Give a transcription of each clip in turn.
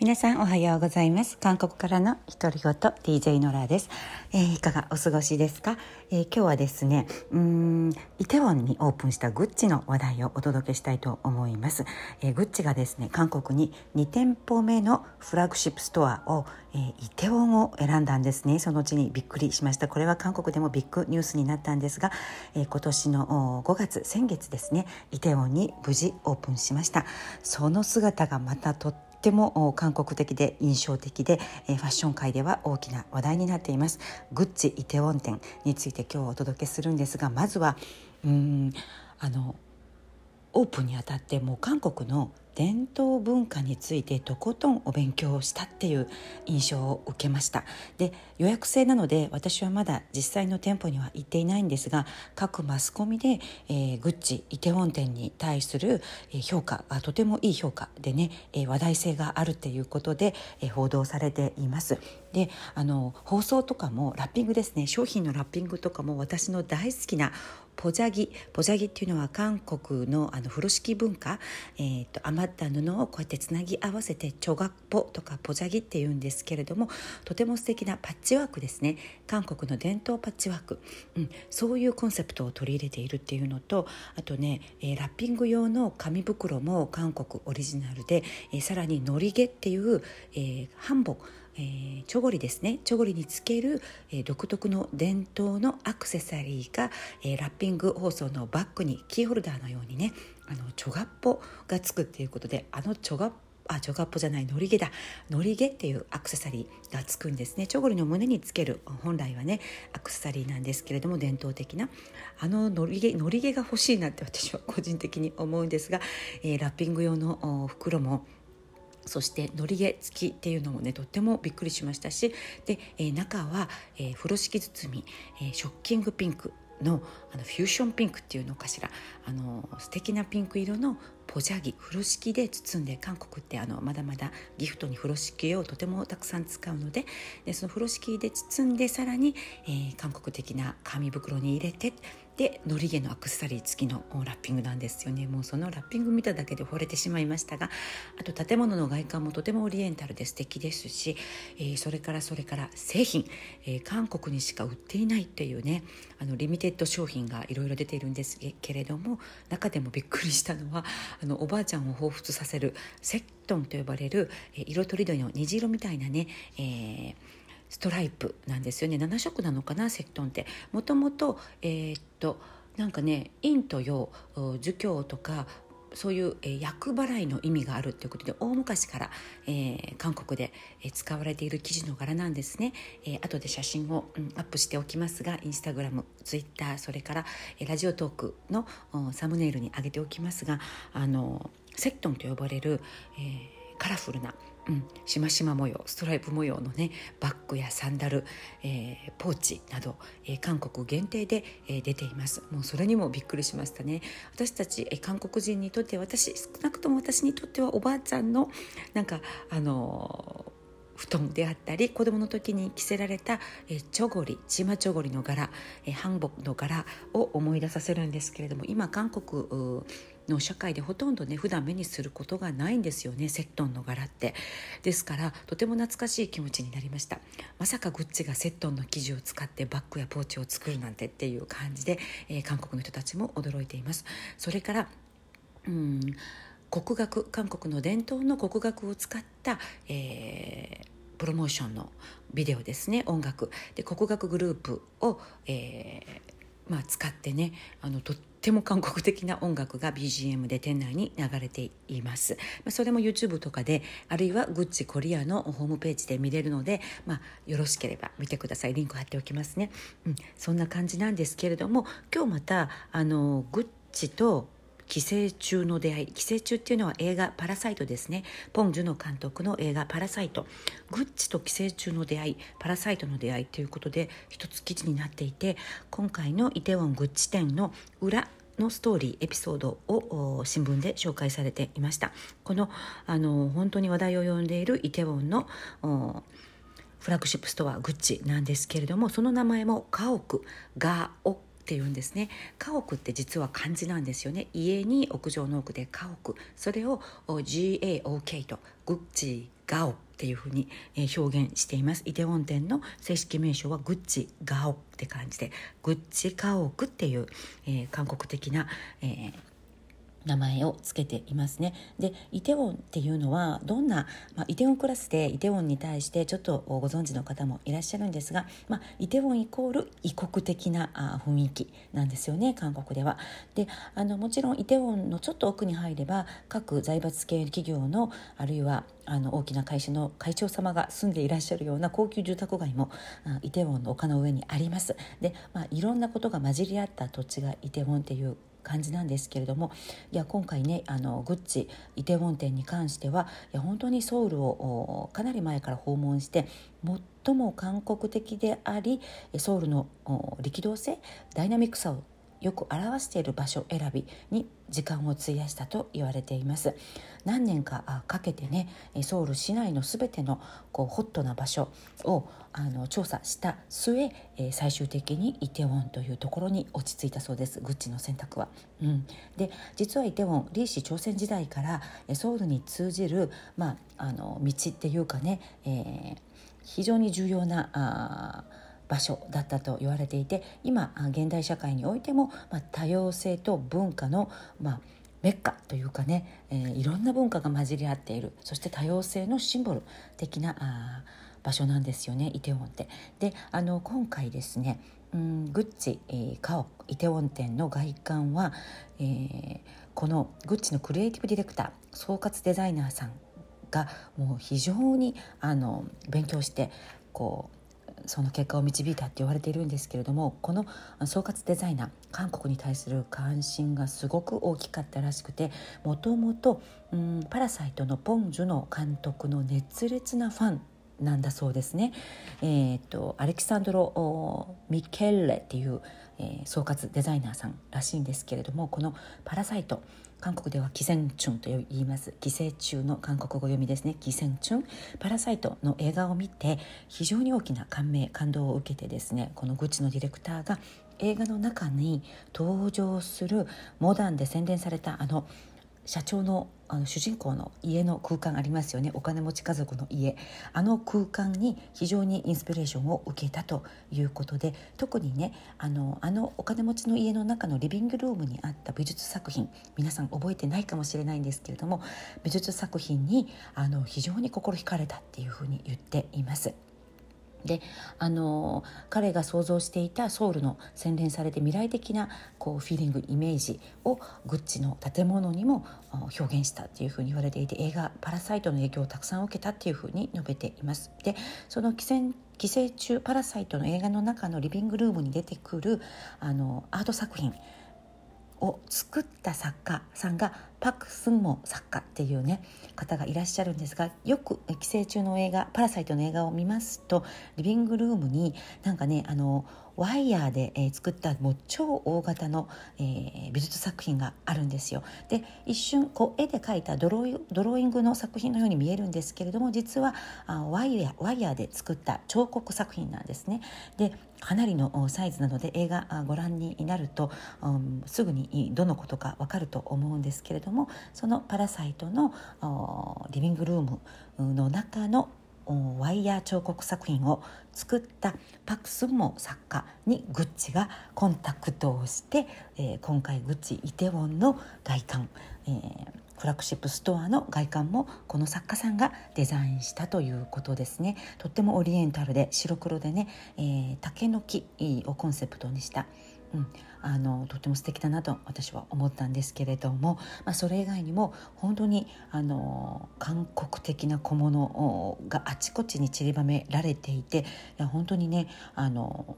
皆さんおはようございます。韓国からの独り言 DJ ノラです、えー、いかがお過ごしですか、えー、今日はですねうんイテウォンにオープンしたグッチの話題をお届けしたいと思います、えー、グッチがですね韓国に2店舗目のフラッグシップストアを、えー、イテウォンを選んだんですね。そのうちにびっくりしました。これは韓国でもビッグニュースになったんですが、えー、今年の5月先月ですねイテウォンに無事オープンしました。その姿がまたとっっても韓国的で印象的でファッション界では大きな話題になっています。グッチイテウォン店について今日お届けするんですがまずはうんあのオープンにあたってもう韓国の伝統文化についてとことんお勉強をしたっていう印象を受けました。で予約制なので私はまだ実際の店舗には行っていないんですが各マスコミで、えー、グッチイテウォン店に対する評価がとてもいい評価でね、えー、話題性があるっていうことで、えー、報道されています。であの放送とかもラッピングですね。商品のラッピングとかも私の大好きなポジャギ。ポジャギっていうのは韓国のあの風呂敷文化、えーと、余った布をこうやってつなぎ合わせてチョガポとかポジャギっていうんですけれどもとても素敵なパッチワークですね。韓国の伝統パッチワーク、うん、そういうコンセプトを取り入れているっていうのとあとね、えー、ラッピング用の紙袋も韓国オリジナルで、えー、さらにのり毛っていう、えー、ハンボえー、チョゴリですね。チョゴリにつける、えー、独特の伝統のアクセサリーが、えー、ラッピング包装のバッグにキーホルダーのようにねあのチョガッポがつくっていうことであのチョガッポあチョガッポじゃないのり毛だ。のり毛っていうアクセサリーがつくんですね。チョゴリの胸につける本来はねアクセサリーなんですけれども伝統的な。あののり毛のり毛が欲しいなって私は個人的に思うんですが、えー、ラッピング用の袋もそしてのり毛付きっていうのもねとってもびっくりしましたしで、えー、中は、えー、風呂敷包み、えー、ショッキングピンクのあのフューションピンクっていうのかしら。あの素敵なピンク色のポジャギ風呂敷で包んで韓国ってあのまだまだギフトに風呂敷をとてもたくさん使うのででその風呂敷で包んでさらに、えー、韓国的な紙袋に入れてでのり毛のアクセサリー付きのラッピングなんですよね。もうそのラッピング見ただけで惚れてしまいましたがあと建物の外観もとてもオリエンタルで素敵ですし、えー、それからそれから製品、えー、韓国にしか売っていないっていうねあのリミテッド商品がいろいろ出ているんですけれども中でもびっくりしたのはあのおばあちゃんを彷彿させるセットンと呼ばれる、えー、色とりどりの虹色みたいなね、えーストライプなんですよね。7色なのかなセクトンって。もともとえー、っとなんかね陰と陽儒教とかそういう、えー、厄払いの意味があるということで大昔から、えー、韓国で、えー、使われている生地の柄なんですね、えー、後で写真を、うん、アップしておきますがインスタグラムツイッターそれから、えー、ラジオトークのサムネイルに上げておきますがあのセットンと呼ばれる、えー、カラフルなうん、しましま模様ストライプ模様のねバッグやサンダル、えー、ポーチなど、えー、韓国限定で、えー、出ています。もうそれにもびっくりしましたね。私たち、えー、韓国人にとって私少なくとも私にとってはおばあちゃんのなんかあのー布団であったり子供の時に着せられたえチョゴリチマチョゴリの柄えハンボの柄を思い出させるんですけれども今韓国の社会でほとんどね普段目にすることがないんですよねセットンの柄って。ですからとても懐かしい気持ちになりました。まさかグッチがセットンの生地を使ってバッグやポーチを作るなんてっていう感じで、えー、韓国の人たちも驚いています。それからうん国楽韓国の伝統の国楽を使っ、えー、プロモーションのビデオですね音楽。で国楽グループを、えーまあ、使ってねあのとっても韓国的な音楽が BGM で店内に流れています、まあ、それも YouTube とかであるいはグッチコリアのホームページで見れるので、まあ、よろしければ見てください。リンク貼っておきますね、うん、そんな感じなんですけれども今日またあのグッチと寄生虫の出会い。寄生虫っていうのは映画「パラサイト」ですね。ポン・ジュノ監督の映画「パラサイト」グッチと寄生虫の出会いパラサイトの出会いということで一つ記事になっていて今回のイテウォングッチ店の裏のストーリーエピソードを新聞で紹介されていました。このあの本当に話題を呼んでいるイテウォンのフラッグシップストアグッチなんですけれどもその名前も家屋ガオっっていうんですね。家屋って実は漢字なんですよね。家に屋上の奥で家屋。それを GAOK とグッチガオっていうふうに表現しています。イテウォン店の正式名称はグッチガオって感じでグッチ家屋っていう、えー、韓国的な、えー名前をつけていますね。でイテウォンっていうのはどんな、まあ、イテウォンクラスでイテウォンに対してちょっとご存知の方もいらっしゃるんですが、まあ、イテウォンイコール異国的なあ雰囲気なんですよね韓国では。であのもちろんイテウォンのちょっと奥に入れば各財閥系企業のあるいはあの大きな会社の会長様が住んでいらっしゃるような高級住宅街もイテウォンの丘の上にあります。で、まあ、いろんなことが混じり合った土地がイテウォンっていう感じなんですけれどもいや今回ねあのグッチイテウォン店に関してはいや本当にソウルをかなり前から訪問して最も韓国的でありソウルの力道性ダイナミックさをよく表している場所選びに時間を費やしたと言われています。何年かかけてねソウル市内の全てのこうホットな場所をあの調査した末最終的にイテウォンというところに落ち着いたそうです。グッチの選択は。うん、で実はイテウォン李氏朝鮮時代からソウルに通じる、まあ、あの道っていうかね、えー、非常に重要なあ場所だったと言われていて今現代社会においても、まあ、多様性と文化の、まあ、メッカというかね、えー、いろんな文化が混じり合っているそして多様性のシンボル的なあ場所なんですよねイテウォンって。であの今回ですねうんグッチ、えー、カオイテウォン店の外観は、えー、このグッチのクリエイティブディレクター総括デザイナーさんがもう非常にあの勉強してこうその結果を導いたって言われているんですけれどもこの総括デザイナー韓国に対する関心がすごく大きかったらしくてもともと「パラサイト」のポン・ジュの監督の熱烈なファンなんだそうですね。えーと、アレキサンドロ・ミケッレっていう、えー、総括デザイナーさんらしいんですけれどもこの「パラサイト」韓国では寄生虫と言います。寄生虫の韓国語読みですね。寄生虫パラサイトの映画を見て非常に大きな感銘感動を受けてですねこのグッチのディレクターが映画の中に登場するモダンで洗練されたあの社長のあの主人公の家の空間ありますよねお金持ち家族の家あの空間に非常にインスピレーションを受けたということで特にねあのあのお金持ちの家の中のリビングルームにあった美術作品皆さん覚えてないかもしれないんですけれども美術作品にあの非常に心惹かれたっていうふうに言っています。であの彼が想像していたソウルの洗練されて未来的なこうフィーリングイメージをグッチの建物にも表現したっていうふうに言われていて映画「パラサイト」の影響をたくさん受けたっていうふうに述べています。でその寄生寄生虫パラサイトの映画の中のリビングルームに出てくるあのアート作品を作った作家さんがパク・スンモ作家っていうね方がいらっしゃるんですがよく寄生虫の映画「パラサイト」の映画を見ますとリビングルームになんかねあのワイヤーで、えー、作ったもう超大型の、えー、美術作品があるんですよ。で一瞬こう絵で描いたドローイングの作品のように見えるんですけれども実はあワイヤーワイヤーで作った彫刻作品なんですね。でかなりのサイズなので映画ご覧になると、うん、すぐにどのことか分かると思うんですけれどもその「パラサイト」のリビングルームの中のワイヤー彫刻作品を作ったパク・スンモ作家にグッチがコンタクトをして、えー、今回グッチイテウォンの外観、えー、フラッグシップストアの外観もこの作家さんがデザインしたということですね。とってもオリエンタルで白黒でね、えー、竹の木をコンセプトにしたうん、あのとっても素敵だなと私は思ったんですけれども、まあ、それ以外にも本当にあの韓国的な小物があちこちに散りばめられていていや本当にねあの、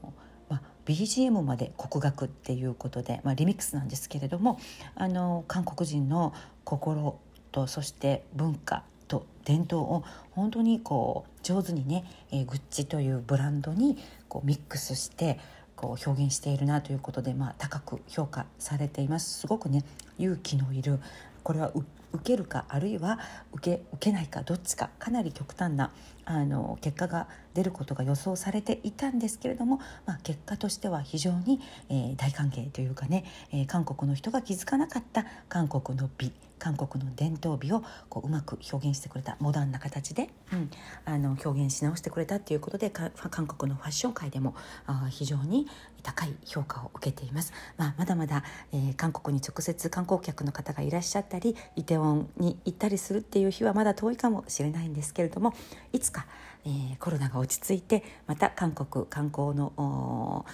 まあ、BGM まで国楽っていうことで、まあ、リミックスなんですけれどもあの韓国人の心とそして文化と伝統を本当にこう上手にね、えー、グッチというブランドにこうミックスしてこう表現しているなということで、まあ、高く評価されています。すごくね勇気のいるこれは受けるかあるいは受け受けないかどっちかかなり極端なあの結果が出ることが予想されていたんですけれども、まあ、結果としては非常に、えー、大歓迎というかね、えー、韓国の人が気づかなかった韓国の美韓国の伝統美をこううまく表現してくれたモダンな形で、うん、あの表現し直してくれたということで韓国のファッション界でもあ非常に高い評価を受けています、まあ、まだまだ、えー、韓国に直接観光客の方がいらっしゃったりイテウォンに行ったりするっていう日はまだ遠いかもしれないんですけれどもいつか、えー、コロナが落ち着いてまた韓国観光の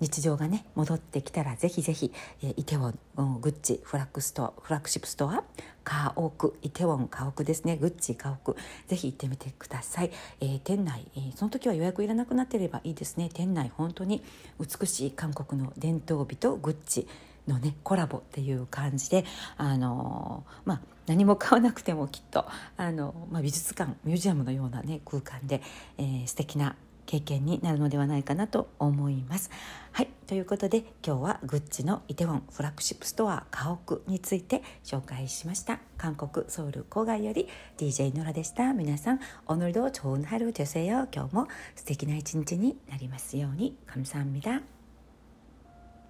日常がね戻ってきたらぜひぜひ、えー、イテウォングッチフラッグストアフラッグシップストアカーオークイテウォンカーオクですね。グッチカオクぜひ行ってみてください、えー、店内、えー、その時は予約いらなくなってればいいですね。店内本当に美しい韓国の伝統美とグッチのねコラボっていう感じであのまあ何も買わなくてもきっとあの、まあ、美術館ミュージアムのようなね空間で、えー、素敵な経験になるのではないかなと思います。はいということで今日はグッチのイテウォンフラッグシップストアカオクについて紹介しました韓国ソウル郊外より DJ ノラでした皆さん오늘도좋은하루되세요今日も素敵な一日になりますように감사합니다